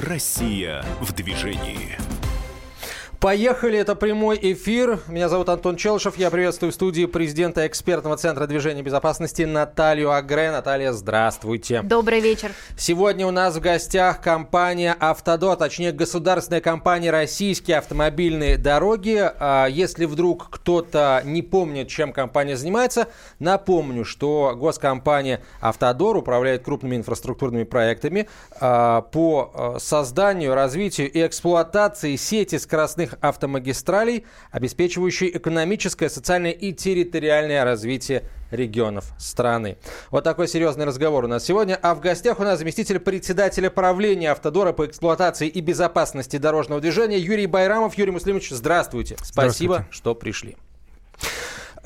Россия в движении. Поехали, это прямой эфир. Меня зовут Антон Челшев. Я приветствую в студии президента экспертного центра движения безопасности Наталью Агре. Наталья, здравствуйте. Добрый вечер. Сегодня у нас в гостях компания «Автодор», точнее государственная компания «Российские автомобильные дороги». А если вдруг кто-то не помнит, чем компания занимается, напомню, что госкомпания «Автодор» управляет крупными инфраструктурными проектами а, по а, созданию, развитию и эксплуатации сети скоростных автомагистралей, обеспечивающей экономическое, социальное и территориальное развитие регионов страны. Вот такой серьезный разговор у нас сегодня. А в гостях у нас заместитель председателя правления Автодора по эксплуатации и безопасности дорожного движения Юрий Байрамов. Юрий Муслимович, здравствуйте. Спасибо, здравствуйте. что пришли.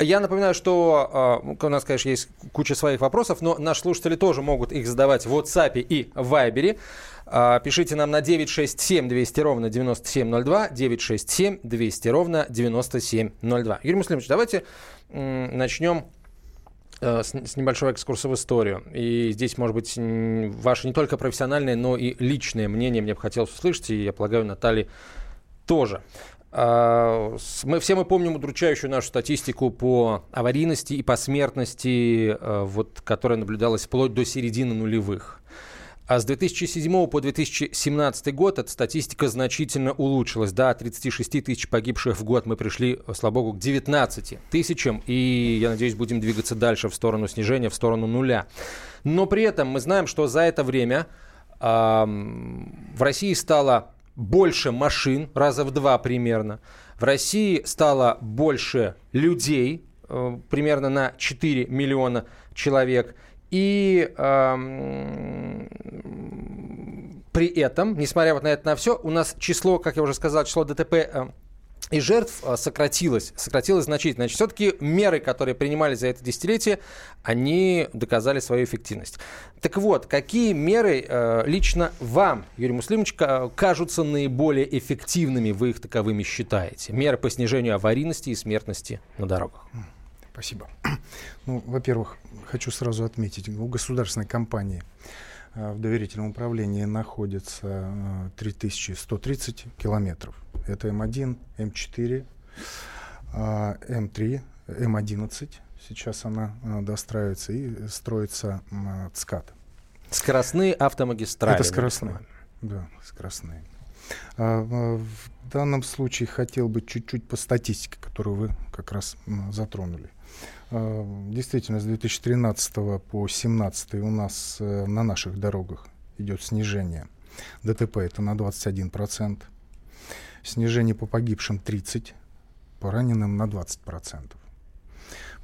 Я напоминаю, что э, у нас, конечно, есть куча своих вопросов, но наши слушатели тоже могут их задавать в WhatsApp и Viber. А, пишите нам на 967 200 ровно 9702, 967 200 ровно 9702. Юрий Муслимович, давайте начнем э, с, небольшого экскурса в историю. И здесь, может быть, ваше не только профессиональное, но и личное мнение мне бы хотелось услышать, и, я полагаю, Наталья тоже. А, мы, все мы помним удручающую нашу статистику по аварийности и по смертности, э, вот, которая наблюдалась вплоть до середины нулевых. А с 2007 по 2017 год эта статистика значительно улучшилась. Да, от 36 тысяч погибших в год мы пришли, слава богу, к 19 тысячам. И, я надеюсь, будем двигаться дальше в сторону снижения, в сторону нуля. Но при этом мы знаем, что за это время э, в России стало больше машин, раза в два примерно. В России стало больше людей, э, примерно на 4 миллиона человек – и э, при этом, несмотря вот на это на все, у нас число, как я уже сказал, число ДТП э, и жертв э, сократилось, сократилось значительно. Значит, все-таки меры, которые принимались за это десятилетие, они доказали свою эффективность. Так вот, какие меры э, лично вам, Юрий Муслимович, кажутся наиболее эффективными, вы их таковыми считаете? Меры по снижению аварийности и смертности на дорогах. Спасибо. Ну, во-первых, хочу сразу отметить, у государственной компании э, в доверительном управлении находится 3130 э, километров. Это М1, М4, М3, М11. Сейчас она э, достраивается и строится ЦКАД. Скоростные автомагистрали. Это скоростные. Да, скоростные. А, в данном случае хотел бы чуть-чуть по статистике, которую вы как раз затронули. А, действительно, с 2013 по 2017 у нас э, на наших дорогах идет снижение. ДТП это на 21%. Снижение по погибшим 30%, по раненым на 20%.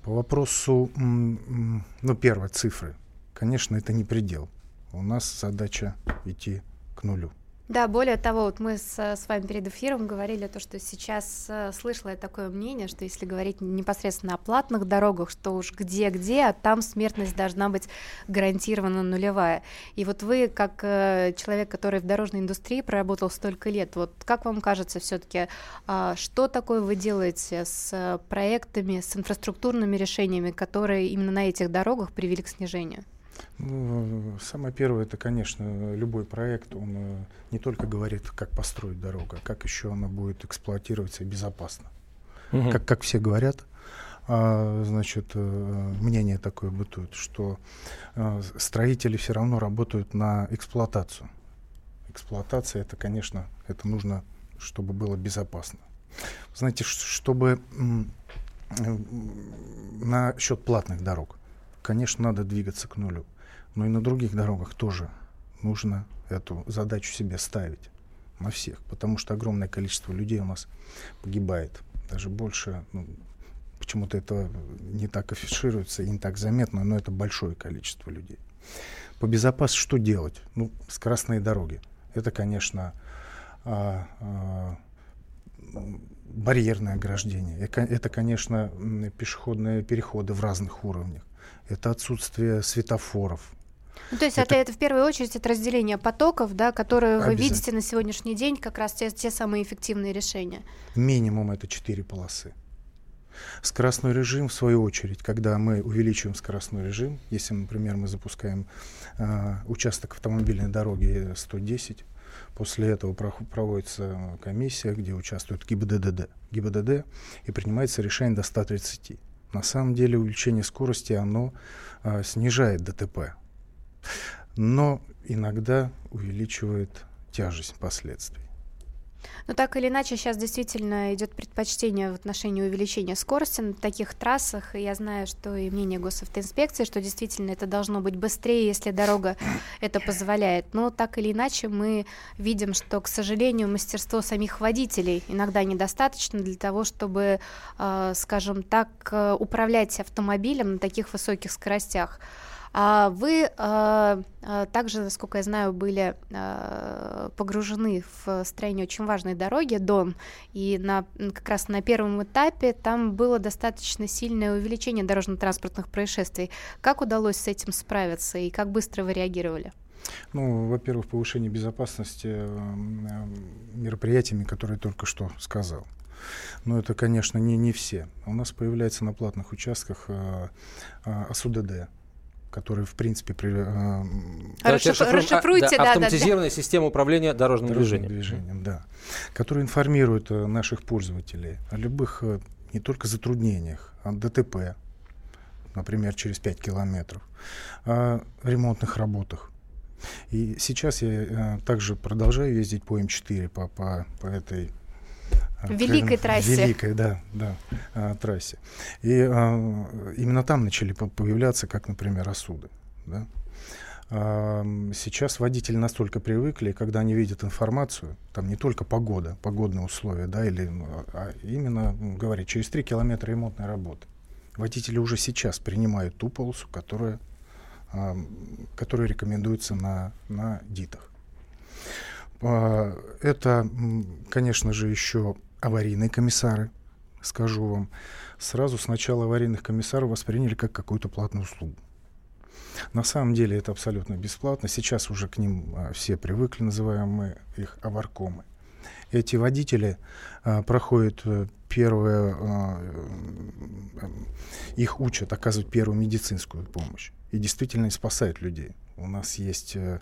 По вопросу, ну, первой цифры, конечно, это не предел. У нас задача идти к нулю. Да, более того, вот мы с, с вами перед эфиром говорили то, что сейчас э, слышала я такое мнение, что если говорить непосредственно о платных дорогах, что уж где-где, а там смертность должна быть гарантированно нулевая. И вот вы, как э, человек, который в дорожной индустрии проработал столько лет, вот как вам кажется все-таки, э, а, что такое вы делаете с проектами, с инфраструктурными решениями, которые именно на этих дорогах привели к снижению? Ну, самое первое, это, конечно, любой проект, он э, не только говорит, как построить дорогу, а как еще она будет эксплуатироваться безопасно. Угу. Как, как все говорят, а, значит, э, мнение такое бытует, что а, строители все равно работают на эксплуатацию. Эксплуатация, это, конечно, это нужно, чтобы было безопасно. Знаете, чтобы на счет платных дорог, конечно, надо двигаться к нулю но и на других дорогах тоже нужно эту задачу себе ставить. На всех. Потому что огромное количество людей у нас погибает. Даже больше, ну, почему-то это не так афишируется и не так заметно, но это большое количество людей. По безопасности что делать? Ну, скоростные дороги. Это, конечно, а, а, барьерное ограждение. Это, конечно, пешеходные переходы в разных уровнях. Это отсутствие светофоров, ну, то есть это... Это, в первую очередь это разделение потоков, да, которые вы видите на сегодняшний день, как раз те, те самые эффективные решения. Минимум это четыре полосы. Скоростной режим, в свою очередь, когда мы увеличиваем скоростной режим, если, например, мы запускаем э, участок автомобильной дороги 110, После этого проводится комиссия, где участвует ГИБДД, ГИБДД и принимается решение до 130. На самом деле увеличение скорости, оно а, снижает ДТП, но иногда увеличивает тяжесть последствий. Но так или иначе, сейчас действительно идет предпочтение в отношении увеличения скорости на таких трассах. И я знаю, что и мнение госавтоинспекции, что действительно это должно быть быстрее, если дорога это позволяет. Но так или иначе, мы видим, что, к сожалению, мастерство самих водителей иногда недостаточно для того, чтобы, э, скажем так, э, управлять автомобилем на таких высоких скоростях. А вы а, а, также, насколько я знаю, были погружены в строение очень важной дороги Дон, и на, как раз на первом этапе там было достаточно сильное увеличение дорожно-транспортных происшествий. Как удалось с этим справиться и как быстро вы реагировали? Ну, во-первых, повышение безопасности э, мероприятиями, которые только что сказал. Но это, конечно, не, не все. У нас появляется на платных участках э, э, АСУДД, которые, в принципе, при, э, Расшиф... расшифруйте, а, да, автоматизированная да. система управления дорожным, дорожным движением. движением, да, который информирует э, наших пользователей о любых э, не только затруднениях, о ДТП, например, через 5 километров, о ремонтных работах. И сейчас я э, также продолжаю ездить по М4, по, по, по этой Великой трассе. Великой, да, да, а, трассе. И а, именно там начали появляться, как, например, осуды. Да? А, сейчас водители настолько привыкли, когда они видят информацию, там не только погода, погодные условия, да, или, а именно, говорить, через 3 километра ремонтной работы. Водители уже сейчас принимают ту полосу, которая, которая рекомендуется на, на ДИТах. Это, конечно же, еще аварийные комиссары, скажу вам, сразу сначала аварийных комиссаров восприняли как какую-то платную услугу. На самом деле это абсолютно бесплатно. Сейчас уже к ним а, все привыкли, называем мы их аваркомы. Эти водители а, проходят э, первое, а, э, их учат оказывать первую медицинскую помощь. И действительно спасают людей. У нас есть э,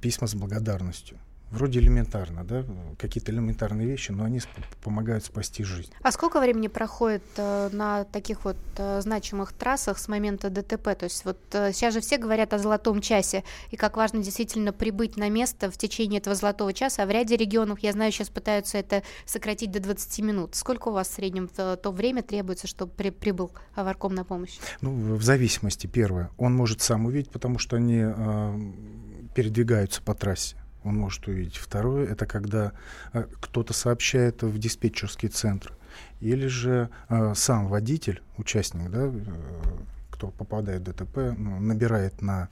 письма с благодарностью вроде элементарно, да, какие-то элементарные вещи, но они помогают спасти жизнь. А сколько времени проходит э, на таких вот э, значимых трассах с момента ДТП? То есть вот э, сейчас же все говорят о золотом часе, и как важно действительно прибыть на место в течение этого золотого часа, а в ряде регионов, я знаю, сейчас пытаются это сократить до 20 минут. Сколько у вас в среднем в то время требуется, чтобы при, прибыл аварком на помощь? Ну, в зависимости, первое, он может сам увидеть, потому что они э, передвигаются по трассе он может увидеть. Второе, это когда э, кто-то сообщает в диспетчерский центр. Или же э, сам водитель, участник, да, э, кто попадает в ДТП, ну, набирает на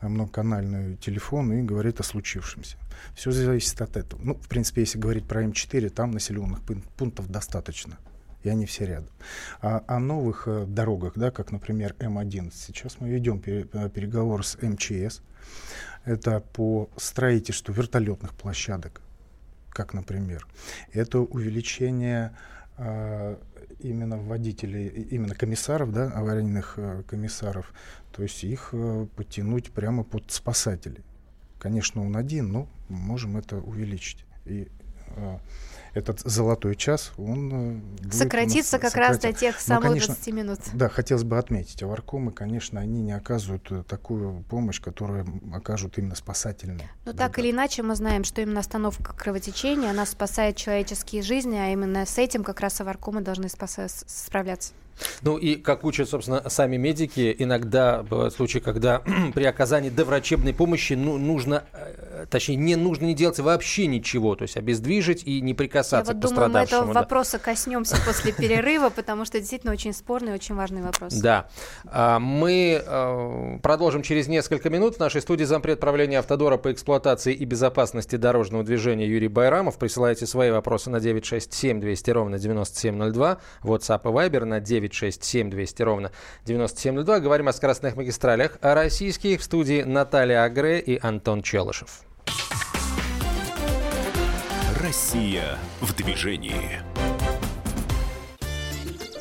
многоканальный телефон и говорит о случившемся. Все зависит от этого. Ну, в принципе, если говорить про М4, там населенных пунктов достаточно и они все рядом. А о новых э, дорогах, да, как, например, М11, сейчас мы ведем пере, э, переговоры с МЧС, это по строительству вертолетных площадок, как, например. Это увеличение э, именно водителей, именно комиссаров, да, аварийных э, комиссаров, то есть их э, подтянуть прямо под спасателей. Конечно, он один, но можем это увеличить. И э, этот золотой час, он э, сократится как раз до тех самых конечно, 20 минут. Да, хотелось бы отметить, аваркомы, конечно, они не оказывают э, такую помощь, которую окажут именно спасательные. Но бригады. так или иначе мы знаем, что именно остановка кровотечения, она спасает человеческие жизни, а именно с этим как раз аваркомы должны спаса- справляться. Ну и, как учат, собственно, сами медики, иногда бывают случаи, когда при оказании доврачебной помощи ну, нужно, э, точнее, не нужно не делать вообще ничего, то есть обездвижить и не прикасаться Я к вот думаю, мы этого да. вопроса коснемся после перерыва, потому что действительно очень спорный и очень важный вопрос. Да. А, мы э, продолжим через несколько минут. В нашей студии зампред правления Автодора по эксплуатации и безопасности дорожного движения Юрий Байрамов. Присылайте свои вопросы на 967 200 ровно 9702, WhatsApp и Viber на 9 967 200 ровно 9702. Говорим о скоростных магистралях о российских. В студии Наталья Агре и Антон Челышев. Россия в движении.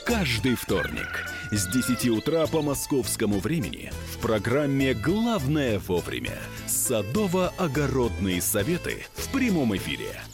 Каждый вторник – С 10 утра по московскому времени в программе «Главное вовремя» садово-огородные советы в прямом эфире.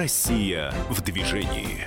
Россия в движении.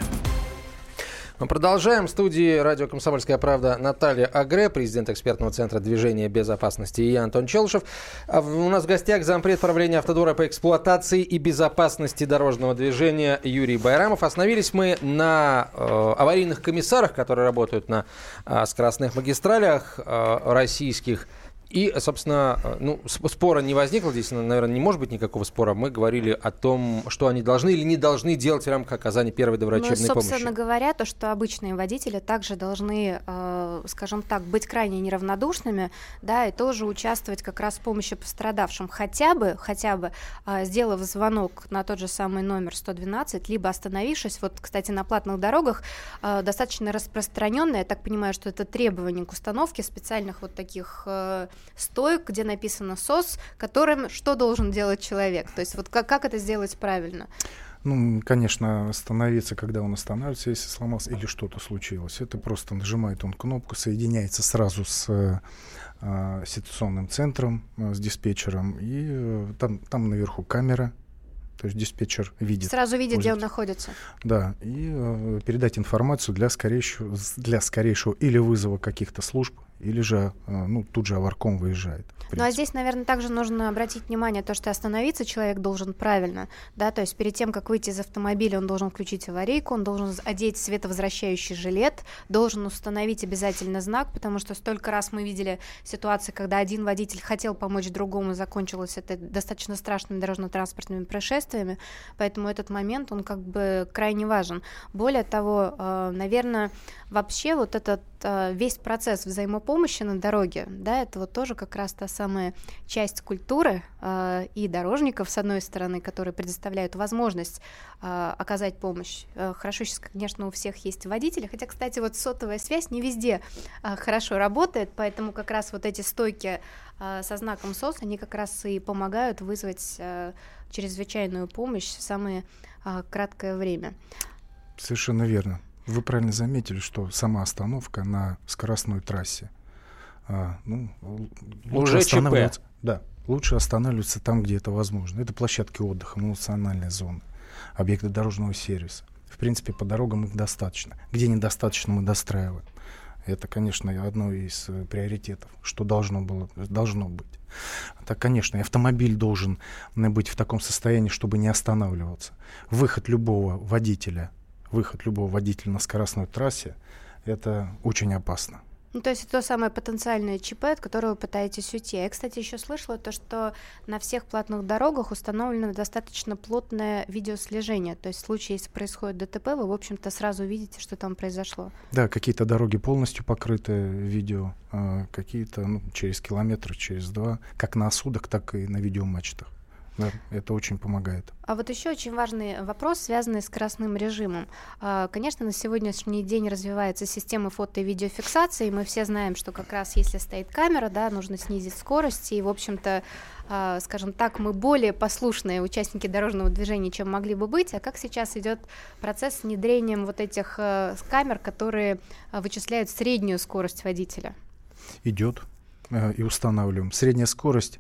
Мы продолжаем. В студии радио «Комсомольская правда» Наталья Агре, президент экспертного центра движения безопасности, и я, Антон Челышев. А у нас в гостях зампред правления автодора по эксплуатации и безопасности дорожного движения Юрий Байрамов. Остановились мы на э, аварийных комиссарах, которые работают на э, скоростных магистралях э, российских. И, собственно, э, ну, спора не возникло здесь, наверное, не может быть никакого спора. Мы говорили о том, что они должны или не должны делать в рамках оказания первой доврачебной ну, помощи. собственно говоря, то, что обычные водители также должны, э, скажем так, быть крайне неравнодушными, да, и тоже участвовать как раз в помощи пострадавшим, хотя бы, хотя бы э, сделав звонок на тот же самый номер 112, либо остановившись, вот, кстати, на платных дорогах э, достаточно распространенное, я так понимаю, что это требование к установке специальных вот таких э, стоек, где написано СОС, которым что должен делать человек. То есть вот как, как это сделать правильно? Ну, конечно, остановиться, когда он останавливается, если сломался или что-то случилось. Это просто нажимает он кнопку, соединяется сразу с э, ситуационным центром, э, с диспетчером, и э, там, там наверху камера, то есть диспетчер видит. Сразу видит, где он находится. Да, и э, передать информацию для скорейшего, для скорейшего или вызова каких-то служб, или же э, ну, тут же аварком выезжает. Ну а здесь, наверное, также нужно обратить внимание то, что остановиться человек должен правильно, да, то есть перед тем, как выйти из автомобиля, он должен включить аварийку, он должен одеть световозвращающий жилет, должен установить обязательно знак, потому что столько раз мы видели ситуации, когда один водитель хотел помочь другому, закончилось это достаточно страшными дорожно-транспортными происшествиями, поэтому этот момент, он как бы крайне важен. Более того, э, наверное, вообще вот этот весь процесс взаимопомощи на дороге, да, это вот тоже как раз та самая часть культуры э, и дорожников, с одной стороны, которые предоставляют возможность э, оказать помощь. Э, хорошо сейчас, конечно, у всех есть водители, хотя, кстати, вот сотовая связь не везде э, хорошо работает, поэтому как раз вот эти стойки э, со знаком СОС, они как раз и помогают вызвать э, чрезвычайную помощь в самое э, краткое время. Совершенно верно. Вы правильно заметили, что сама остановка на скоростной трассе а, ну, уже ЧП. Да, лучше останавливаться там, где это возможно. Это площадки отдыха, национальная зона, объекты дорожного сервиса. В принципе, по дорогам их достаточно. Где недостаточно, мы достраиваем. Это, конечно, одно из э, приоритетов, что должно, было, должно быть. Так, конечно, автомобиль должен быть в таком состоянии, чтобы не останавливаться. Выход любого водителя выход любого водителя на скоростной трассе, это очень опасно. Ну, то есть это то самое потенциальное ЧП, от которого вы пытаетесь уйти. Я, кстати, еще слышала то, что на всех платных дорогах установлено достаточно плотное видеослежение. То есть в случае, если происходит ДТП, вы, в общем-то, сразу видите, что там произошло. Да, какие-то дороги полностью покрыты видео, а какие-то ну, через километр, через два, как на осудах, так и на видеомачтах. Да, это очень помогает. А вот еще очень важный вопрос, связанный с скоростным режимом. А, конечно, на сегодняшний день развивается система фото и видеофиксации. Мы все знаем, что как раз если стоит камера, да, нужно снизить скорость. И, в общем-то, а, скажем так, мы более послушные участники дорожного движения, чем могли бы быть. А как сейчас идет процесс с внедрением вот этих э, камер, которые э, вычисляют среднюю скорость водителя? Идет э, и устанавливаем. Средняя скорость,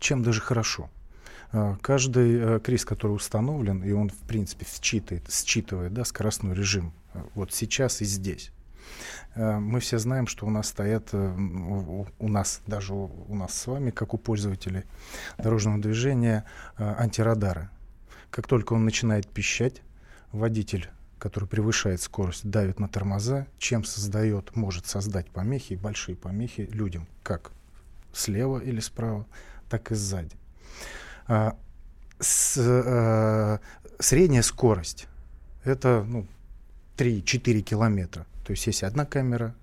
чем даже хорошо а, каждый э, криз, который установлен, и он, в принципе, считывает, считывает да, скоростной режим э, вот сейчас и здесь. Э, мы все знаем, что у нас стоят, у нас, даже у нас с вами, как у пользователей дорожного движения, антирадары. Как только он начинает пищать, водитель который превышает скорость, давит на тормоза, чем создает, может создать помехи, большие помехи людям, как слева или справа, так и сзади. А, с, а, средняя скорость это ну, 3-4 километра. То есть есть одна камера,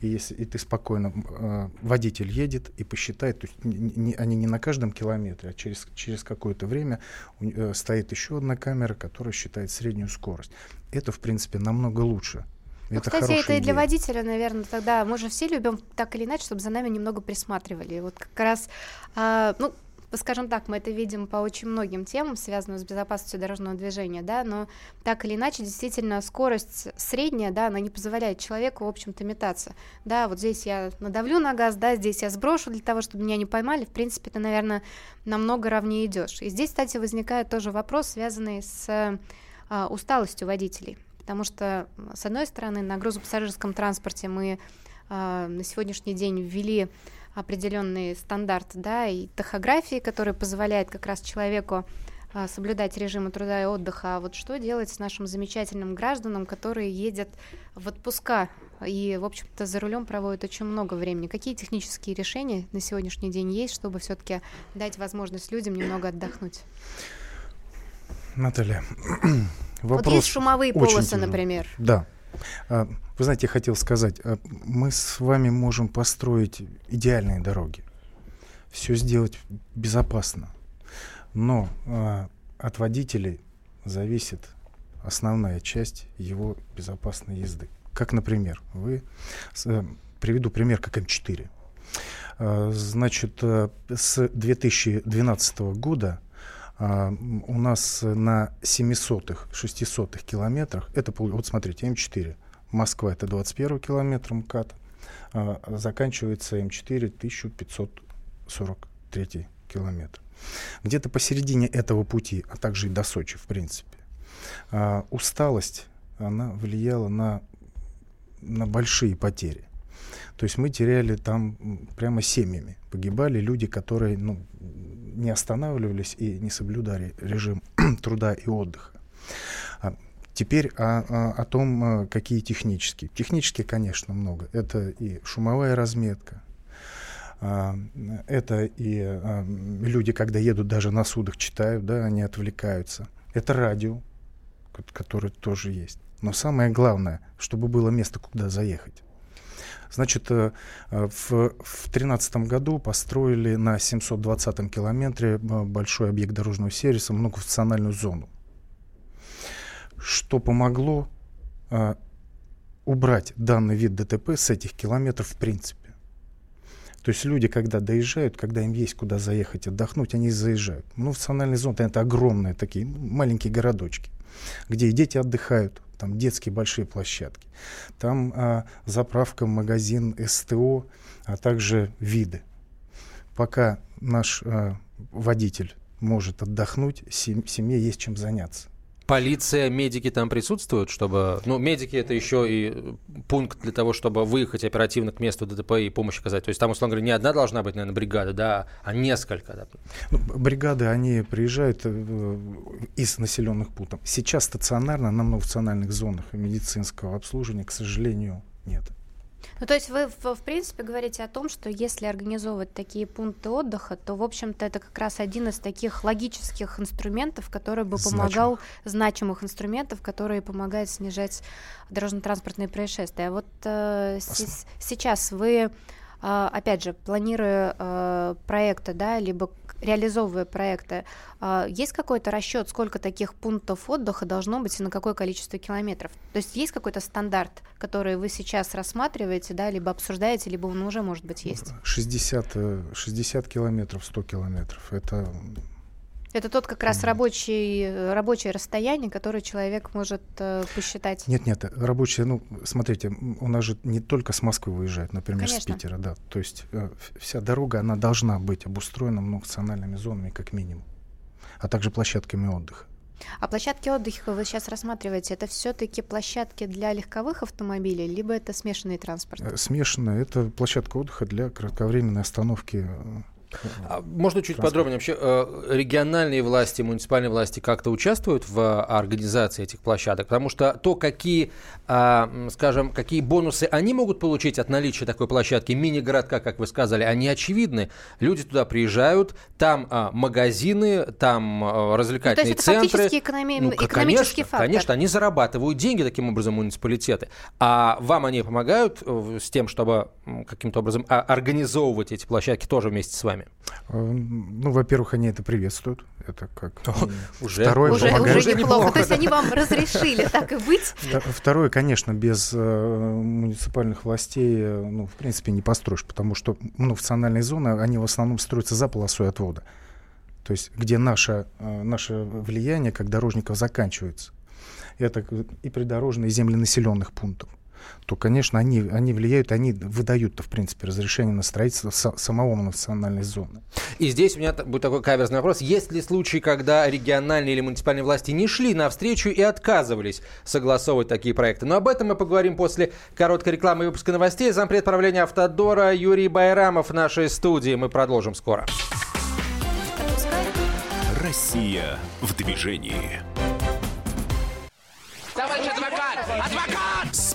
и если и ты спокойно, э, водитель едет и посчитает, то есть не, не, они не на каждом километре, а через, через какое-то время э, стоит еще одна камера, которая считает среднюю скорость. Это, в принципе, намного лучше. Ну, это кстати, это и для водителя, наверное, тогда мы же все любим так или иначе, чтобы за нами немного присматривали. Вот как раз, а, ну, скажем так, мы это видим по очень многим темам, связанным с безопасностью дорожного движения, да, но так или иначе, действительно, скорость средняя, да, она не позволяет человеку, в общем-то, метаться. Да, вот здесь я надавлю на газ, да, здесь я сброшу для того, чтобы меня не поймали, в принципе, ты, наверное, намного ровнее идешь. И здесь, кстати, возникает тоже вопрос, связанный с а, усталостью водителей, потому что, с одной стороны, на грузопассажирском транспорте мы а, на сегодняшний день ввели определенный стандарт, да, и тахографии, который позволяет как раз человеку а, соблюдать режимы труда и отдыха. А вот что делать с нашим замечательным гражданам, которые ездят в отпуска и, в общем-то, за рулем проводят очень много времени? Какие технические решения на сегодняшний день есть, чтобы все-таки дать возможность людям немного отдохнуть? Наталья, вопрос вот есть шумовые полосы, например. Да, вы знаете, я хотел сказать, а, мы с вами можем построить идеальные дороги, все сделать безопасно, но а, от водителей зависит основная часть его безопасной езды. Как, например, вы э, приведу пример как М4. Значит, э, с 2012 года у нас на 700-х, 600-х километрах, это, вот смотрите, М4, Москва это 21 километр МКАД, а заканчивается М4 1543 километр. Где-то посередине этого пути, а также и до Сочи, в принципе, а, усталость, она влияла на, на большие потери. То есть мы теряли там прямо семьями. Погибали люди, которые ну, не останавливались и не соблюдали режим труда и отдыха. А теперь о, о, о том, а, какие технические. Технические, конечно, много. Это и шумовая разметка, а, это и а, люди, когда едут даже на судах, читают, да, они отвлекаются. Это радио, которое тоже есть. Но самое главное, чтобы было место, куда заехать. Значит, э, в 2013 году построили на 720 километре э, большой объект дорожного сервиса, многофункциональную зону. Что помогло э, убрать данный вид ДТП с этих километров в принципе. То есть люди, когда доезжают, когда им есть куда заехать, отдохнуть, они заезжают. Ну, функциональные зоны это огромные такие маленькие городочки, где и дети отдыхают, там детские большие площадки, там а, заправка, магазин, СТО, а также виды. Пока наш а, водитель может отдохнуть, сем- семье есть чем заняться. Полиция, медики там присутствуют, чтобы... Ну, медики — это еще и пункт для того, чтобы выехать оперативно к месту ДТП и помощь оказать. То есть там, условно говоря, не одна должна быть, наверное, бригада, да, а несколько. Да. Ну, бригады, они приезжают э, из населенных пунктов. Сейчас стационарно на многофункциональных зонах медицинского обслуживания, к сожалению, нет. Ну, то есть вы, в, в принципе, говорите о том, что если организовывать такие пункты отдыха, то, в общем-то, это как раз один из таких логических инструментов, который бы помогал, значимых инструментов, которые помогают снижать дорожно-транспортные происшествия. А вот э, с, сейчас вы а, опять же, планируя э, проекты, да, либо реализовывая проекты, э, есть какой-то расчет, сколько таких пунктов отдыха должно быть и на какое количество километров? То есть есть какой-то стандарт, который вы сейчас рассматриваете, да, либо обсуждаете, либо он уже, может быть, есть? 60, 60 километров, 100 километров. Это это тот как раз рабочий, рабочее расстояние, которое человек может э, посчитать. Нет, нет, рабочее, ну, смотрите, у нас же не только с Москвы выезжают, например, Конечно. с Питера, да. То есть э, вся дорога, она должна быть обустроена многонациональными зонами, как минимум, а также площадками отдыха. А площадки отдыха вы сейчас рассматриваете, это все-таки площадки для легковых автомобилей, либо это смешанный транспорт? Э, смешанный, это площадка отдыха для кратковременной остановки э, можно чуть подробнее? Вообще э, региональные власти, муниципальные власти как-то участвуют в организации этих площадок? Потому что то, какие а, скажем, какие бонусы они могут получить от наличия такой площадки, мини-городка, как вы сказали, они очевидны. Люди туда приезжают, там а, магазины, там а, развлекательные ну, то есть это центры. Экономи... Ну, экономический конечно, фактор. Конечно, они зарабатывают деньги таким образом муниципалитеты. А вам они помогают э, с тем, чтобы каким-то образом а, организовывать эти площадки тоже вместе с вами? Э, ну, во-первых, они это приветствуют. Это как уже, второе уже, помогает. уже неплохо. То есть они вам разрешили так и быть? Второе, конечно, без э, муниципальных властей, э, ну, в принципе, не построишь, потому что ну, функциональные зоны, они в основном строятся за полосой отвода. То есть где наше, э, наше влияние как дорожников заканчивается. Это и придорожные земли населенных пунктов то, конечно, они, они влияют, они выдают-то, в принципе, разрешение на строительство самого национальной зоны. И здесь у меня будет такой каверзный вопрос. Есть ли случаи, когда региональные или муниципальные власти не шли навстречу и отказывались согласовывать такие проекты? Но об этом мы поговорим после короткой рекламы и выпуска новостей. Зампред правления «Автодора» Юрий Байрамов в нашей студии. Мы продолжим скоро. Россия в движении. Товарищ!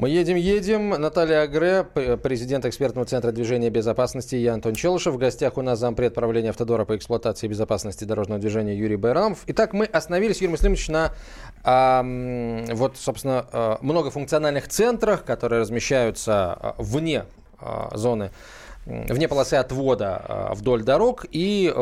Мы едем-едем. Наталья Агре, президент экспертного центра движения безопасности, я Антон Челышев. В гостях у нас зампред правления Автодора по эксплуатации и безопасности дорожного движения Юрий Байрамов. Итак, мы остановились, Юрий Муслимович, на э, вот, собственно, э, многофункциональных центрах, которые размещаются э, вне э, зоны вне полосы отвода а, вдоль дорог, и,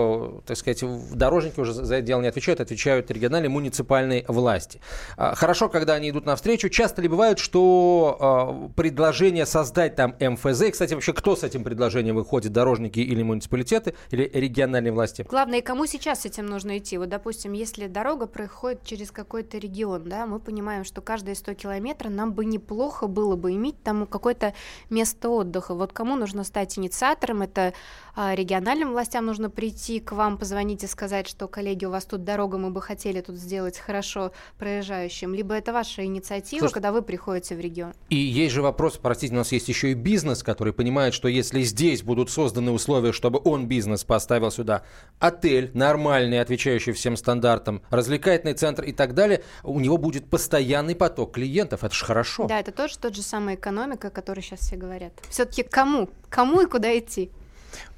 так сказать, дорожники уже за это дело не отвечают, отвечают региональные муниципальные власти. А, хорошо, когда они идут навстречу. Часто ли бывает, что а, предложение создать там МФЗ, кстати, вообще кто с этим предложением выходит, дорожники или муниципалитеты, или региональные власти? Главное, кому сейчас с этим нужно идти? Вот, допустим, если дорога проходит через какой-то регион, да, мы понимаем, что каждые 100 километров нам бы неплохо было бы иметь там какое-то место отдыха. Вот кому нужно стать инициатором инициатором, это региональным властям нужно прийти к вам, позвонить и сказать, что, коллеги, у вас тут дорога, мы бы хотели тут сделать хорошо проезжающим, либо это ваша инициатива, Слушай, когда вы приходите в регион. И есть же вопрос, простите, у нас есть еще и бизнес, который понимает, что если здесь будут созданы условия, чтобы он, бизнес, поставил сюда отель нормальный, отвечающий всем стандартам, развлекательный центр и так далее, у него будет постоянный поток клиентов, это же хорошо. Да, это тоже тот же самая экономика, о которой сейчас все говорят. Все-таки кому? Кому и куда идти?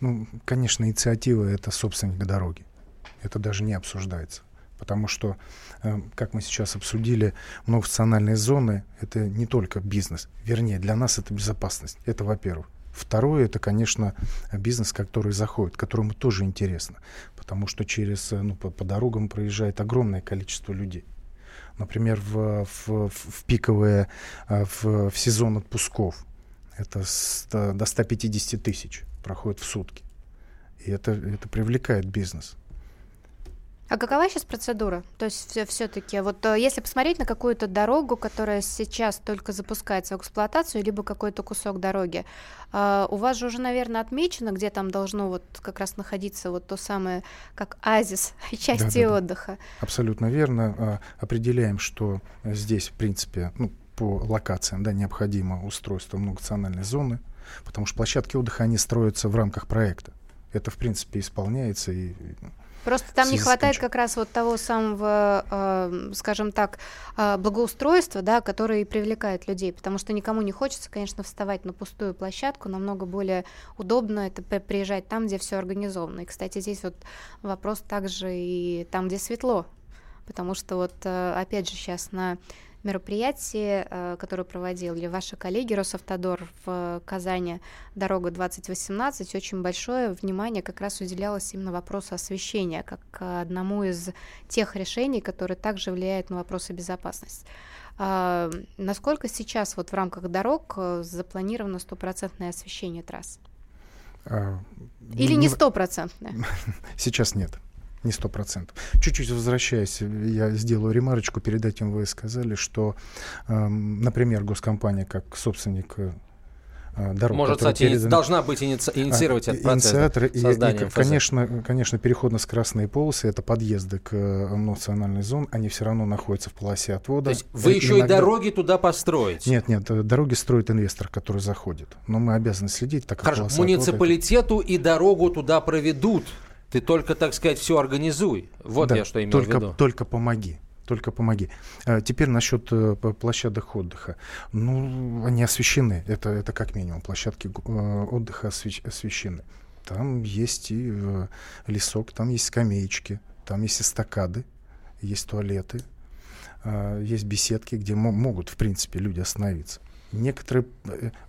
Ну, конечно, инициатива – это собственник дороги. Это даже не обсуждается. Потому что, э, как мы сейчас обсудили, многофункциональные зоны – это не только бизнес. Вернее, для нас это безопасность. Это во-первых. Второе, это, конечно, бизнес, который заходит, которому тоже интересно, потому что через, э, ну, по, по дорогам проезжает огромное количество людей. Например, в, в, в пиковые, э, в, в сезон отпусков это с, до 150 тысяч проходит в сутки. И это, это привлекает бизнес. А какова сейчас процедура? То есть все-таки, вот э, если посмотреть на какую-то дорогу, которая сейчас только запускается в эксплуатацию, либо какой-то кусок дороги, э, у вас же уже, наверное, отмечено, где там должно вот как раз находиться вот то самое, как азис части да, да, отдыха. Да. Абсолютно верно. А, определяем, что здесь, в принципе, ну, по локациям да, необходимо устройство многонациональной зоны, потому что площадки отдыха, они строятся в рамках проекта. Это, в принципе, исполняется. И, Просто там не хватает как раз вот того самого, э, скажем так, э, благоустройства, да, которое и привлекает людей, потому что никому не хочется, конечно, вставать на пустую площадку, намного более удобно это приезжать там, где все организовано. И, кстати, здесь вот вопрос также и там, где светло, потому что вот, э, опять же, сейчас на мероприятии, э, которое проводили ваши коллеги Росавтодор в Казани «Дорога 2018», очень большое внимание как раз уделялось именно вопросу освещения, как одному из тех решений, которые также влияют на вопросы безопасности. А, насколько сейчас вот в рамках дорог э, запланировано стопроцентное освещение трасс? А, Или не стопроцентное? Сейчас нет не сто процентов. Чуть-чуть возвращаясь, я сделаю ремарочку. Перед этим вы сказали, что, э, например, госкомпания как собственник э, дорог. Может, кстати, переданы... должна быть иници... инициировать а, этот процесс инициатор, и, и, конечно, конечно, переходно-красные полосы, это подъезды к э, национальной зоне, они все равно находятся в полосе отвода. То есть вы и, еще иногда... и дороги туда построите? Нет, нет, э, дороги строит инвестор, который заходит. Но мы обязаны следить, так как Хорошо, муниципалитету отвода... и дорогу туда проведут. Ты только, так сказать, все организуй. Вот да, я что имею только, в виду. Только помоги только помоги. А теперь насчет э, площадок отдыха. Ну, они освещены. Это, это как минимум. Площадки э, отдыха освещены. Там есть и э, лесок, там есть скамеечки, там есть эстакады, есть туалеты, а, есть беседки, где могут, в принципе, люди остановиться. Некоторые,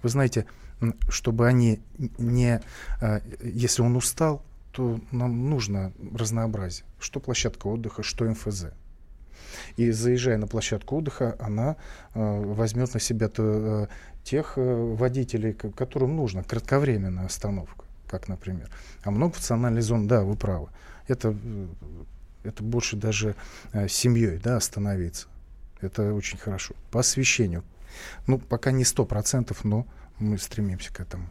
вы знаете, чтобы они не... Если он устал, то нам нужно разнообразие. Что площадка отдыха, что МФЗ. И заезжая на площадку отдыха, она э, возьмет на себя то, э, тех э, водителей, которым нужно кратковременная остановка, как, например. А многофункциональный зон, да, вы правы. Это, э, это больше даже э, семьей да, остановиться. Это очень хорошо. По освещению. Ну, пока не сто процентов, но мы стремимся к этому.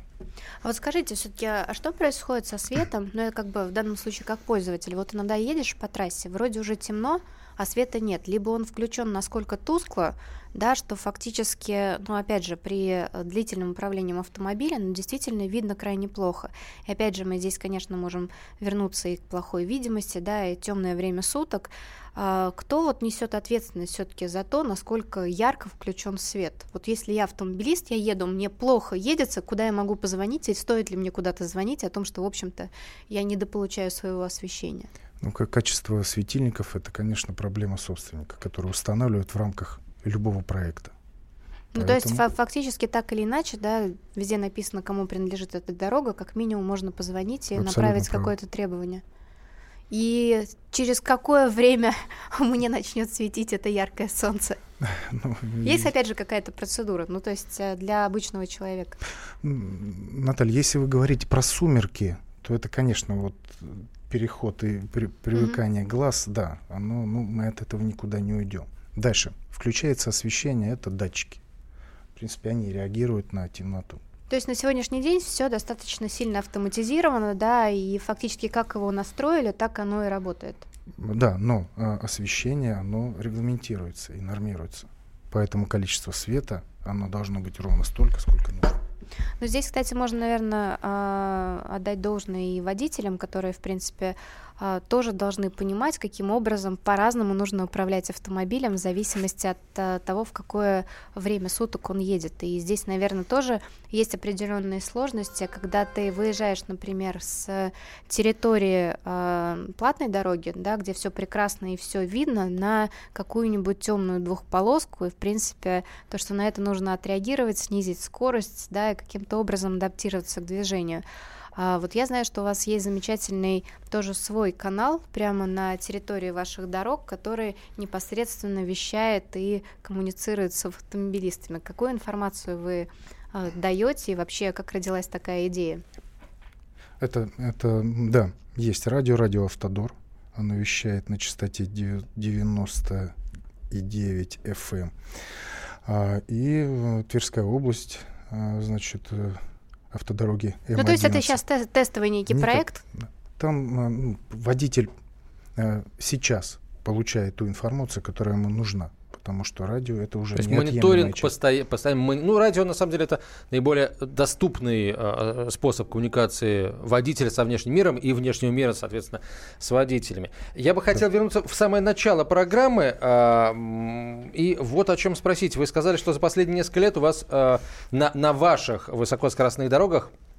А вот скажите, все-таки, а что происходит со светом? Ну, я как бы в данном случае как пользователь. Вот иногда едешь по трассе, вроде уже темно, а света нет. Либо он включен насколько тускло, да, что фактически, ну, опять же, при э, длительном управлении автомобилем ну, действительно видно крайне плохо. И опять же, мы здесь, конечно, можем вернуться и к плохой видимости, да, и темное время суток. А, кто вот несет ответственность все-таки за то, насколько ярко включен свет? Вот если я автомобилист, я еду, мне плохо едется, куда я могу позвонить, и стоит ли мне куда-то звонить о том, что, в общем-то, я недополучаю своего освещения? Ну, как качество светильников, это, конечно, проблема собственника, который устанавливает в рамках любого проекта. Ну, Поэтому... то есть фактически так или иначе, да, везде написано, кому принадлежит эта дорога, как минимум можно позвонить и Абсолютно направить какое-то требование. И через какое время мне начнет светить это яркое солнце? Ну, есть, опять же, какая-то процедура, ну, то есть э, для обычного человека? Наталья, если вы говорите про сумерки, то это, конечно, вот переход и при, привыкание mm-hmm. глаз, да, оно, ну, мы от этого никуда не уйдем. Дальше. Включается освещение, это датчики. В принципе, они реагируют на темноту. То есть на сегодняшний день все достаточно сильно автоматизировано, да, и фактически как его настроили, так оно и работает. Да, но а, освещение, оно регламентируется и нормируется. Поэтому количество света, оно должно быть ровно столько, сколько нужно. Но здесь, кстати, можно, наверное, а, отдать должное и водителям, которые, в принципе, тоже должны понимать, каким образом по-разному нужно управлять автомобилем в зависимости от а, того, в какое время суток он едет. И здесь, наверное, тоже есть определенные сложности, когда ты выезжаешь, например, с территории э, платной дороги, да, где все прекрасно и все видно, на какую-нибудь темную двухполоску, и, в принципе, то, что на это нужно отреагировать, снизить скорость, да, и каким-то образом адаптироваться к движению. А вот я знаю, что у вас есть замечательный тоже свой канал прямо на территории ваших дорог, который непосредственно вещает и коммуницирует с автомобилистами. Какую информацию вы э, даете и вообще как родилась такая идея? Это, это, да, есть радио, радио Автодор. Оно вещает на частоте 99 FM. А, и э, Тверская область, а, значит, э, автодороги М11. Ну, то есть это сейчас те- тестовый некий Нет, проект? Там а, ну, водитель а, сейчас получает ту информацию, которая ему нужна потому что радио это уже То есть мониторинг постоянно, постоянно. Ну, радио на самом деле это наиболее доступный э, способ коммуникации водителя со внешним миром и внешнего мира, соответственно, с водителями. Я бы хотел вернуться в самое начало программы э, и вот о чем спросить. Вы сказали, что за последние несколько лет у вас э, на, на ваших высокоскоростных дорогах Э,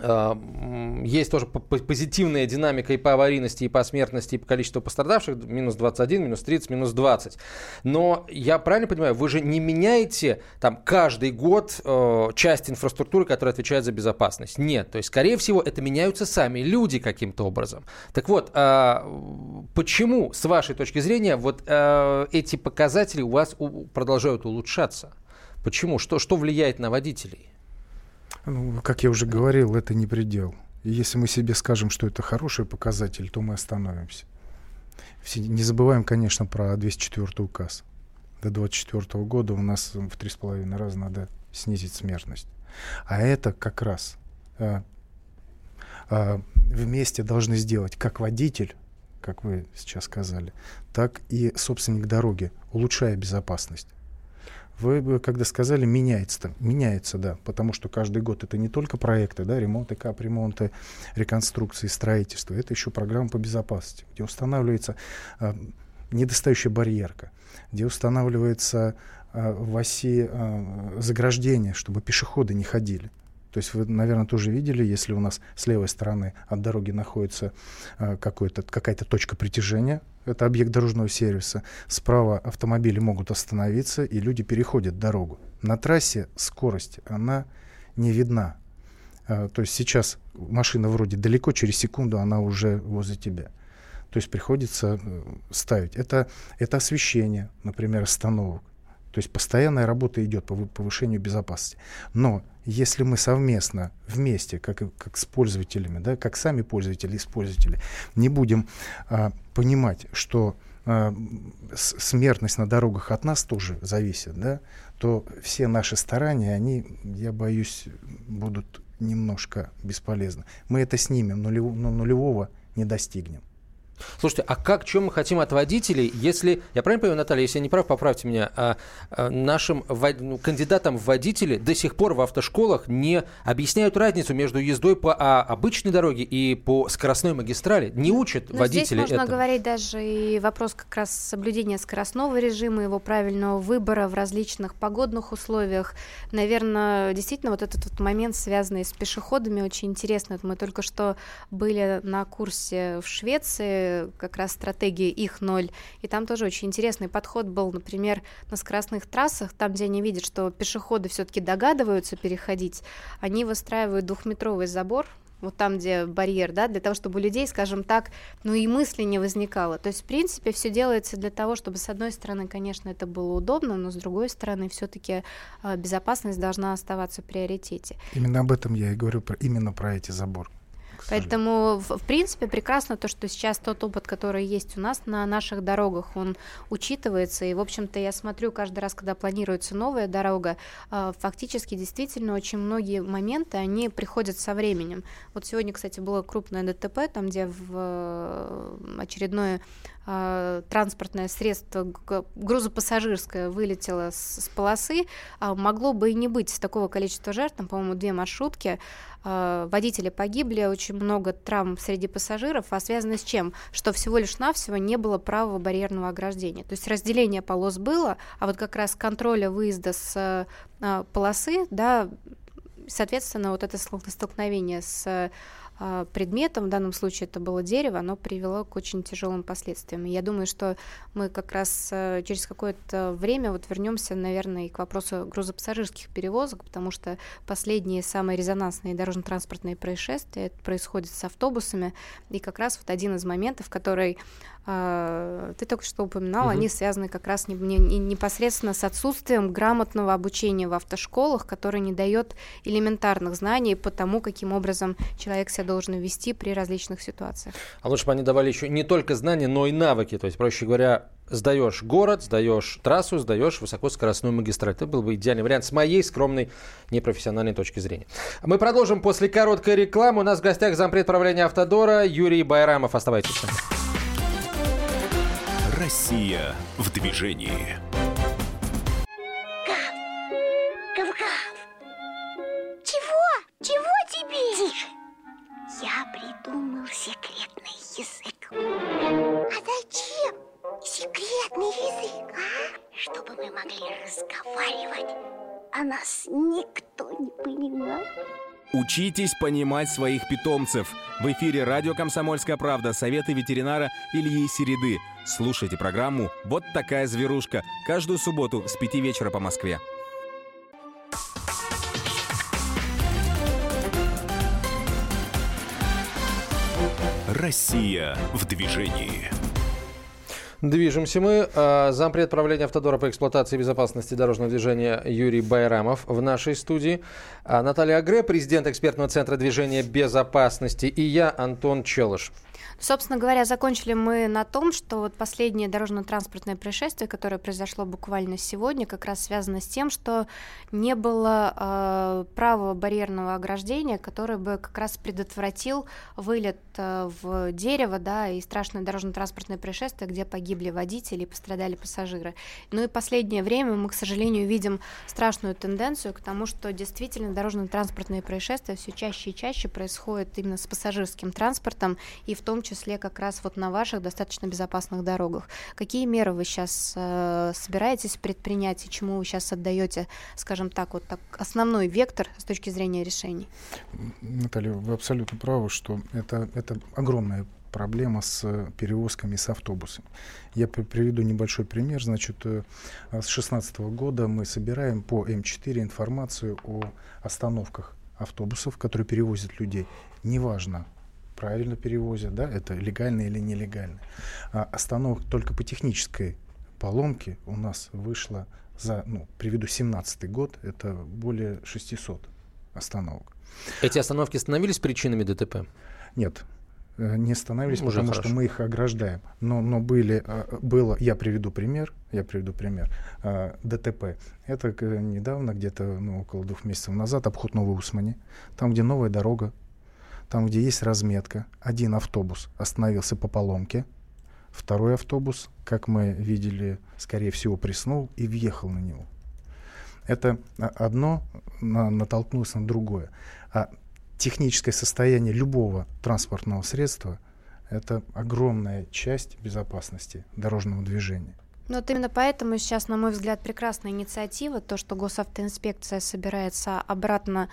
есть тоже позитивная динамика и по аварийности, и по смертности, и по количеству пострадавших. Минус 21, минус 30, минус 20. Но я правильно понимаю, вы же не меняете там каждый год э, часть инфраструктуры, которая отвечает за безопасность. Нет. То есть, скорее всего, это меняются сами люди каким-то образом. Так вот, э, почему, с вашей точки зрения, вот э, эти показатели у вас у, продолжают улучшаться? Почему? Что, что влияет на водителей? Ну, как я уже говорил, это не предел. И если мы себе скажем, что это хороший показатель, то мы остановимся. Все, не забываем, конечно, про 204 указ. До 2024 года у нас в три с половиной раза надо снизить смертность. А это как раз э, э, вместе должны сделать как водитель, как вы сейчас сказали, так и собственник дороги, улучшая безопасность. Вы, когда сказали, меняется, меняется, да, потому что каждый год это не только проекты, да, ремонты, капремонты, реконструкции, строительство, это еще программа по безопасности, где устанавливается э, недостающая барьерка, где устанавливается э, в оси э, заграждение, чтобы пешеходы не ходили. То есть вы, наверное, тоже видели, если у нас с левой стороны от дороги находится э, какая-то точка притяжения, это объект дорожного сервиса, справа автомобили могут остановиться, и люди переходят дорогу. На трассе скорость, она не видна. Э, то есть сейчас машина вроде далеко, через секунду она уже возле тебя. То есть приходится э, ставить. Это, это освещение, например, остановок. То есть постоянная работа идет по повышению безопасности. Но если мы совместно, вместе, как, как с пользователями, да, как сами пользователи и пользователи, не будем а, понимать, что а, смертность на дорогах от нас тоже зависит, да, то все наши старания, они, я боюсь, будут немножко бесполезны. Мы это снимем, но нулевого не достигнем. Слушайте, а как, чем мы хотим от водителей, если, я правильно понимаю, Наталья, если я не прав, поправьте меня, а, а нашим ну, кандидатам в водители до сих пор в автошколах не объясняют разницу между ездой по а, обычной дороге и по скоростной магистрали, не учат Но водителей здесь можно этому. говорить даже и вопрос как раз соблюдения скоростного режима, его правильного выбора в различных погодных условиях. Наверное, действительно вот этот вот момент, связанный с пешеходами, очень интересный. Вот мы только что были на курсе в Швеции, как раз стратегии их ноль. И там тоже очень интересный подход был, например, на скоростных трассах, там, где они видят, что пешеходы все-таки догадываются переходить, они выстраивают двухметровый забор, вот там, где барьер, да, для того, чтобы у людей, скажем так, ну и мысли не возникало. То есть, в принципе, все делается для того, чтобы, с одной стороны, конечно, это было удобно, но с другой стороны, все-таки а, безопасность должна оставаться в приоритете. Именно об этом я и говорю, именно про эти заборы. Поэтому, в, в принципе, прекрасно то, что сейчас тот опыт, который есть у нас на наших дорогах, он учитывается. И, в общем-то, я смотрю каждый раз, когда планируется новая дорога, э, фактически действительно очень многие моменты, они приходят со временем. Вот сегодня, кстати, было крупное ДТП, там, где в э, очередное э, транспортное средство грузопассажирское вылетело с, с полосы, э, могло бы и не быть такого количества жертв, там, по-моему, две маршрутки, э, водители погибли, очень много травм среди пассажиров, а связано с чем? Что всего лишь навсего не было правого барьерного ограждения. То есть разделение полос было, а вот как раз контроля выезда с полосы, да, соответственно, вот это столкновение с а, предметом, в данном случае это было дерево, оно привело к очень тяжелым последствиям. И я думаю, что мы как раз э, через какое-то время вот вернемся, наверное, и к вопросу грузопассажирских перевозок, потому что последние самые резонансные дорожно-транспортные происшествия происходят с автобусами, и как раз вот один из моментов, который а, ты только что упоминал, угу. они связаны как раз не, не, не, непосредственно с отсутствием грамотного обучения в автошколах, которое не дает элементарных знаний по тому, каким образом человек себя должен вести при различных ситуациях. А лучше бы они давали еще не только знания, но и навыки. То есть, проще говоря, сдаешь город, сдаешь трассу, сдаешь высокоскоростную магистраль. Это был бы идеальный вариант с моей скромной непрофессиональной точки зрения. Мы продолжим после короткой рекламы. У нас в гостях зампред правления Автодора Юрий Байрамов. Оставайтесь с нами. Россия в движении. Гав! Гав-гав! Чего? Чего тебе? Тише! Я придумал секретный язык. А зачем секретный язык, а? Чтобы мы могли разговаривать, а нас никто не понимал. Учитесь понимать своих питомцев. В эфире радио «Комсомольская правда» советы ветеринара Ильи Середы. Слушайте программу «Вот такая зверушка» каждую субботу с 5 вечера по Москве. Россия в движении. Движемся мы. А, зампред правления Автодора по эксплуатации и безопасности дорожного движения Юрий Байрамов в нашей студии. А, Наталья Агре, президент экспертного центра движения безопасности. И я, Антон Челыш. Собственно говоря, закончили мы на том, что вот последнее дорожно-транспортное происшествие, которое произошло буквально сегодня, как раз связано с тем, что не было э, правого барьерного ограждения, которое бы как раз предотвратил вылет э, в дерево, да, и страшное дорожно-транспортное происшествие, где погибли водители и пострадали пассажиры. Ну и последнее время мы, к сожалению, видим страшную тенденцию к тому, что действительно дорожно-транспортные происшествия все чаще и чаще происходят именно с пассажирским транспортом, и в том числе как раз вот на ваших достаточно безопасных дорогах. Какие меры вы сейчас э, собираетесь предпринять и чему вы сейчас отдаете, скажем так, вот так, основной вектор с точки зрения решений? Наталья, вы абсолютно правы, что это, это огромная проблема с перевозками с автобусами. Я приведу небольшой пример. Значит, э, с 2016 года мы собираем по М4 информацию о остановках автобусов, которые перевозят людей. Неважно, правильно перевозят, да, это легально или нелегально. А остановок только по технической поломке у нас вышло за, ну, приведу 17 год, это более 600 остановок. Эти остановки становились причинами ДТП? Нет, э, не становились, Уже потому хорошо. что мы их ограждаем. Но, но были, э, было, я приведу пример, я приведу пример, э, ДТП. Это недавно, где-то ну, около двух месяцев назад, обход Новой Усмани, там, где новая дорога, там, где есть разметка, один автобус остановился по поломке, второй автобус, как мы видели, скорее всего, приснул и въехал на него. Это одно на, натолкнулось на другое. А техническое состояние любого транспортного средства – это огромная часть безопасности дорожного движения. Ну вот именно поэтому сейчас, на мой взгляд, прекрасная инициатива, то, что госавтоинспекция собирается обратно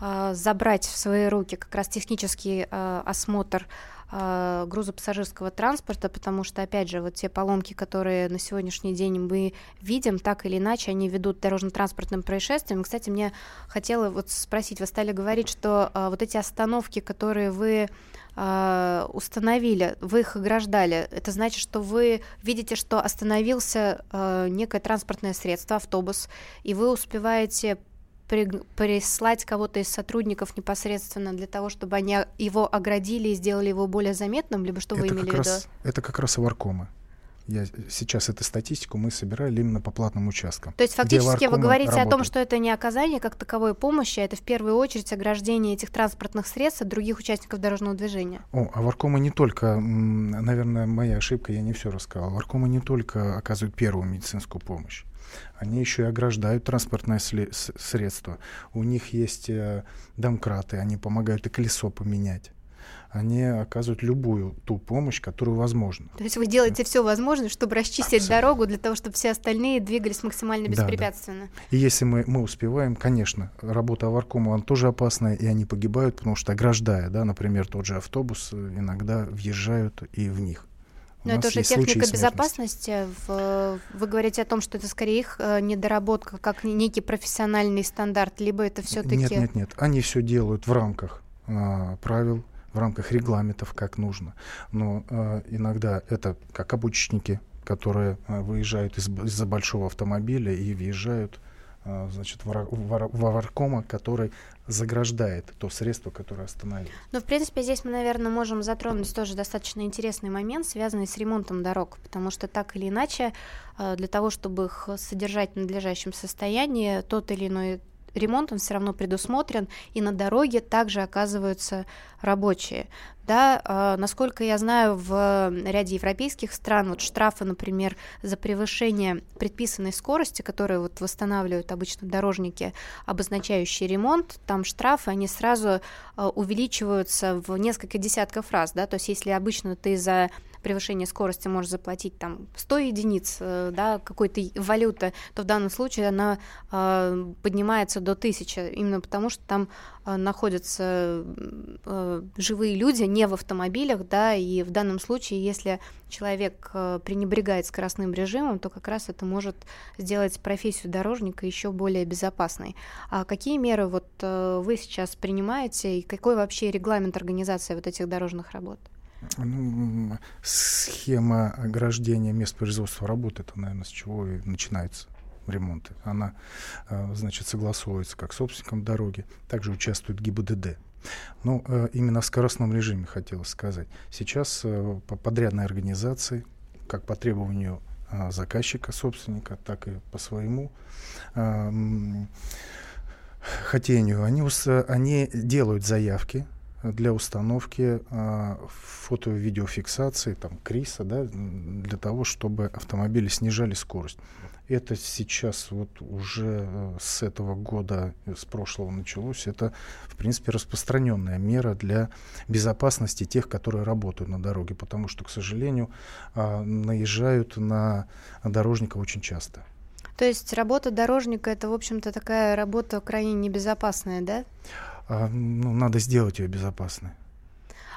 а, забрать в свои руки как раз технический а, осмотр а, грузопассажирского транспорта, потому что, опять же, вот те поломки, которые на сегодняшний день мы видим, так или иначе, они ведут дорожно-транспортным происшествиям. Кстати, мне хотела вот спросить, вы стали говорить, что вот эти остановки, которые вы установили, вы их ограждали, это значит, что вы видите, что остановился некое транспортное средство, автобус, и вы успеваете прислать кого-то из сотрудников непосредственно для того, чтобы они его оградили и сделали его более заметным, либо что это вы имели в виду? Раз, это как раз аваркомы. Я сейчас эту статистику мы собирали именно по платным участкам. То есть фактически вы говорите работают. о том, что это не оказание как таковой помощи, а это в первую очередь ограждение этих транспортных средств от других участников дорожного движения. О, а варкомы не только, наверное, моя ошибка, я не все рассказал. Варкомы не только оказывают первую медицинскую помощь они еще и ограждают транспортное средство. У них есть э, домкраты, они помогают и колесо поменять они оказывают любую ту помощь, которую возможно. То есть вы делаете все возможное, чтобы расчистить Абсолютно. дорогу для того, чтобы все остальные двигались максимально беспрепятственно. Да, да. И если мы, мы успеваем, конечно, работа аваркома она тоже опасная, и они погибают, потому что ограждая, да, например, тот же автобус э, иногда въезжают и в них. Но это уже техника безопасности. В, вы говорите о том, что это скорее их э, недоработка, как некий профессиональный стандарт, либо это все-таки... Нет, нет, нет. Они все делают в рамках а, правил, в рамках регламентов, как нужно. Но а, иногда это как обучники, которые а, выезжают из, из-за большого автомобиля и въезжают а, значит, варкома, который заграждает то средство, которое остановилось. Ну, в принципе, здесь мы, наверное, можем затронуть тоже достаточно интересный момент, связанный с ремонтом дорог, потому что так или иначе, а, для того, чтобы их содержать в надлежащем состоянии, тот или иной ремонт, он все равно предусмотрен, и на дороге также оказываются рабочие. Да, э, насколько я знаю, в ряде европейских стран вот штрафы, например, за превышение предписанной скорости, которые вот восстанавливают обычно дорожники, обозначающие ремонт, там штрафы, они сразу э, увеличиваются в несколько десятков раз, да, то есть если обычно ты за превышение скорости можешь заплатить там 100 единиц э, да, какой-то валюты, то в данном случае она э, поднимается до 1000, именно потому что там э, находятся живые люди не в автомобилях, да, и в данном случае, если человек пренебрегает скоростным режимом, то как раз это может сделать профессию дорожника еще более безопасной. А какие меры вот вы сейчас принимаете и какой вообще регламент организации вот этих дорожных работ? Ну, схема ограждения мест производства работы, это, наверное, с чего и начинается ремонты. Она, э, значит, согласовывается как с собственником дороги, также участвует ГИБДД. Ну, э, именно в скоростном режиме хотелось сказать. Сейчас э, по подрядной организации, как по требованию заказчика, собственника, так и по своему хотению, они, они делают заявки для установки э, фото-видеофиксации, там, КРИСа, да, для того, чтобы автомобили снижали скорость. Это сейчас вот уже э, с этого года, э, с прошлого началось. Это, в принципе, распространенная мера для безопасности тех, которые работают на дороге, потому что, к сожалению, э, наезжают на дорожника очень часто. То есть работа дорожника это, в общем-то, такая работа крайне небезопасная, да? А, ну, надо сделать ее безопасной.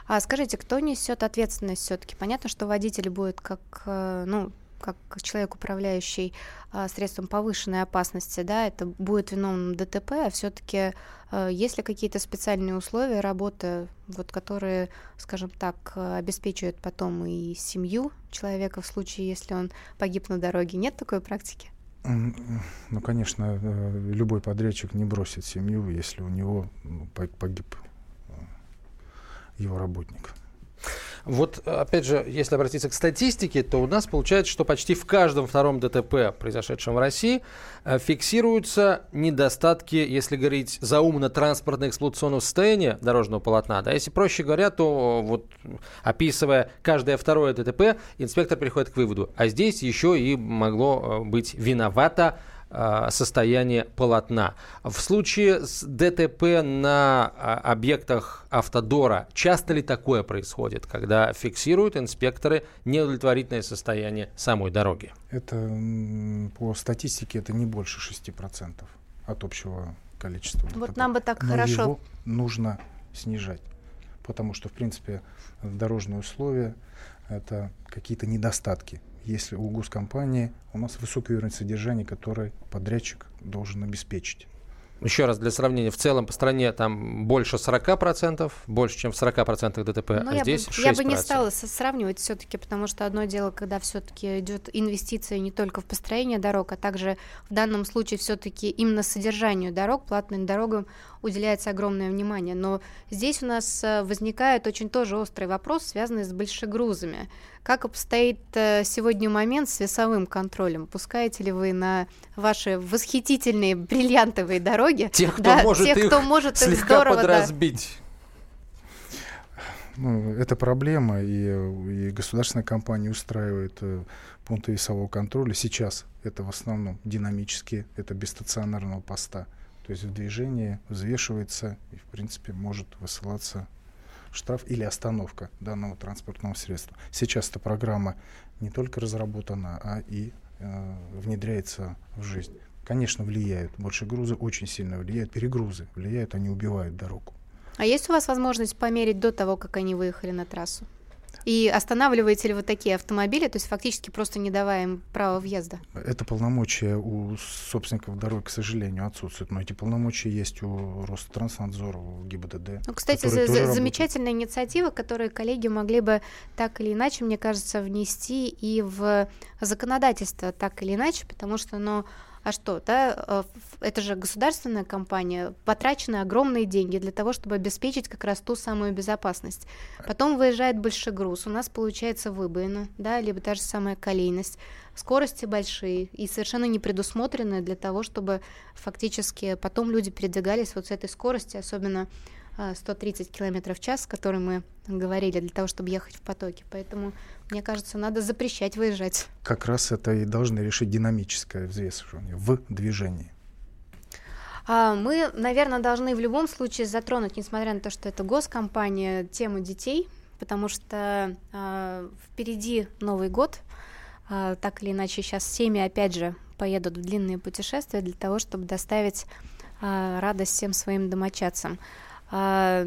А скажите, кто несет ответственность все-таки? Понятно, что водитель будет как, э, ну, как человек, управляющий а, средством повышенной опасности, да, это будет виновным ДТП, а все-таки а, есть ли какие-то специальные условия работы, вот, которые, скажем так, обеспечивают потом и семью человека в случае, если он погиб на дороге? Нет такой практики? Ну, конечно, э, любой подрядчик не бросит семью, если у него ну, погиб э, его работник. Вот, опять же, если обратиться к статистике, то у нас получается, что почти в каждом втором ДТП, произошедшем в России, э, фиксируются недостатки, если говорить за умно транспортно-эксплуатационного состояния дорожного полотна. Да, если проще говоря, то вот описывая каждое второе ДТП, инспектор приходит к выводу, а здесь еще и могло э, быть виновато состояние полотна. В случае с ДТП на а, объектах автодора часто ли такое происходит, когда фиксируют инспекторы неудовлетворительное состояние самой дороги? Это по статистике это не больше 6% от общего количества. Вот ДТП. нам бы так Но хорошо. Его нужно снижать, потому что в принципе дорожные условия это какие-то недостатки если у госкомпании у нас высокий уровень содержания, который подрядчик должен обеспечить. Еще раз для сравнения, в целом по стране там больше 40%, больше, чем в 40% ДТП, ну, а я здесь бы, 6%. Я бы не стала сравнивать все-таки, потому что одно дело, когда все-таки идет инвестиция не только в построение дорог, а также в данном случае все-таки именно содержанию дорог, платным дорогам уделяется огромное внимание. Но здесь у нас э, возникает очень тоже острый вопрос, связанный с большегрузами. Как обстоит э, сегодня момент с весовым контролем? Пускаете ли вы на ваши восхитительные бриллиантовые дороги тех, кто да, может тех, их кто может слегка их здорово подразбить? Да. Ну, это проблема, и, и государственная компания устраивает э, пункты весового контроля. Сейчас это в основном динамические, это без стационарного поста. То есть в движении взвешивается и, в принципе, может высылаться штраф или остановка данного транспортного средства. Сейчас эта программа не только разработана, а и э, внедряется в жизнь. Конечно, влияют. Больше грузы очень сильно влияют. Перегрузы влияют, они убивают дорогу. А есть у вас возможность померить до того, как они выехали на трассу? И останавливаете ли вы такие автомобили, то есть фактически просто не давая им права въезда? Это полномочия у собственников дорог, к сожалению, отсутствуют. Но эти полномочия есть у Ространснадзора, у ГИБДД. Ну, кстати, за, за, замечательная инициатива, которую коллеги могли бы так или иначе, мне кажется, внести и в законодательство так или иначе, потому что, ну, а что, да, э, это же государственная компания, потрачены огромные деньги для того, чтобы обеспечить как раз ту самую безопасность. Потом выезжает большой груз, у нас получается выбоина, да, либо та же самая колейность, скорости большие и совершенно не предусмотренные для того, чтобы фактически потом люди передвигались вот с этой скорости, особенно 130 км в час, который мы говорили, для того, чтобы ехать в потоке. Поэтому, мне кажется, надо запрещать выезжать. Как раз это и должны решить динамическое взвешивание в движении. А, мы, наверное, должны в любом случае затронуть, несмотря на то, что это госкомпания, тему детей, потому что э, впереди Новый год. Э, так или иначе, сейчас семьи, опять же, поедут в длинные путешествия для того, чтобы доставить э, радость всем своим домочадцам. А,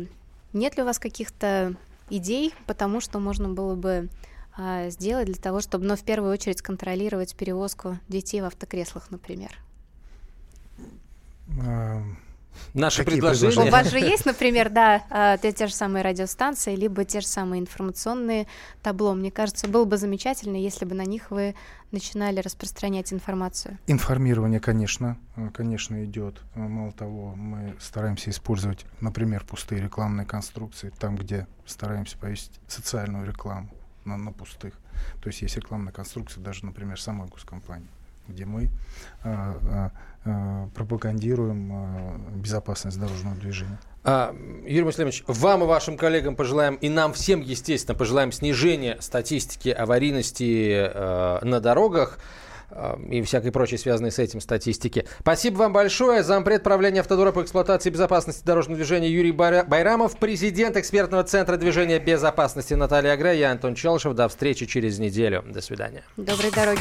нет ли у вас каких-то идей потому что можно было бы а, сделать для того, чтобы, но ну, в первую очередь, контролировать перевозку детей в автокреслах, например? А, Наши Какие предложения. У вас же есть, например, да, а, те, те же самые радиостанции, либо те же самые информационные табло. Мне кажется, было бы замечательно, если бы на них вы начинали распространять информацию. Информирование, конечно, э, конечно, идет. Э, Мало того, мы стараемся использовать, например, пустые рекламные конструкции, там, где стараемся повесить социальную рекламу на, на пустых. То есть есть рекламная конструкция даже, например, самой госкомпании, где мы э, э, пропагандируем э, безопасность дорожного движения. А, Юрий Муслимович, вам и вашим коллегам пожелаем, и нам всем, естественно, пожелаем снижения статистики аварийности э, на дорогах э, и всякой прочей связанной с этим статистики. Спасибо вам большое. Зампред правления Автодора по эксплуатации и безопасности дорожного движения Юрий Байра- Байрамов, президент экспертного центра движения безопасности Наталья Агра, я Антон Челшев. До встречи через неделю. До свидания. Доброй дороги.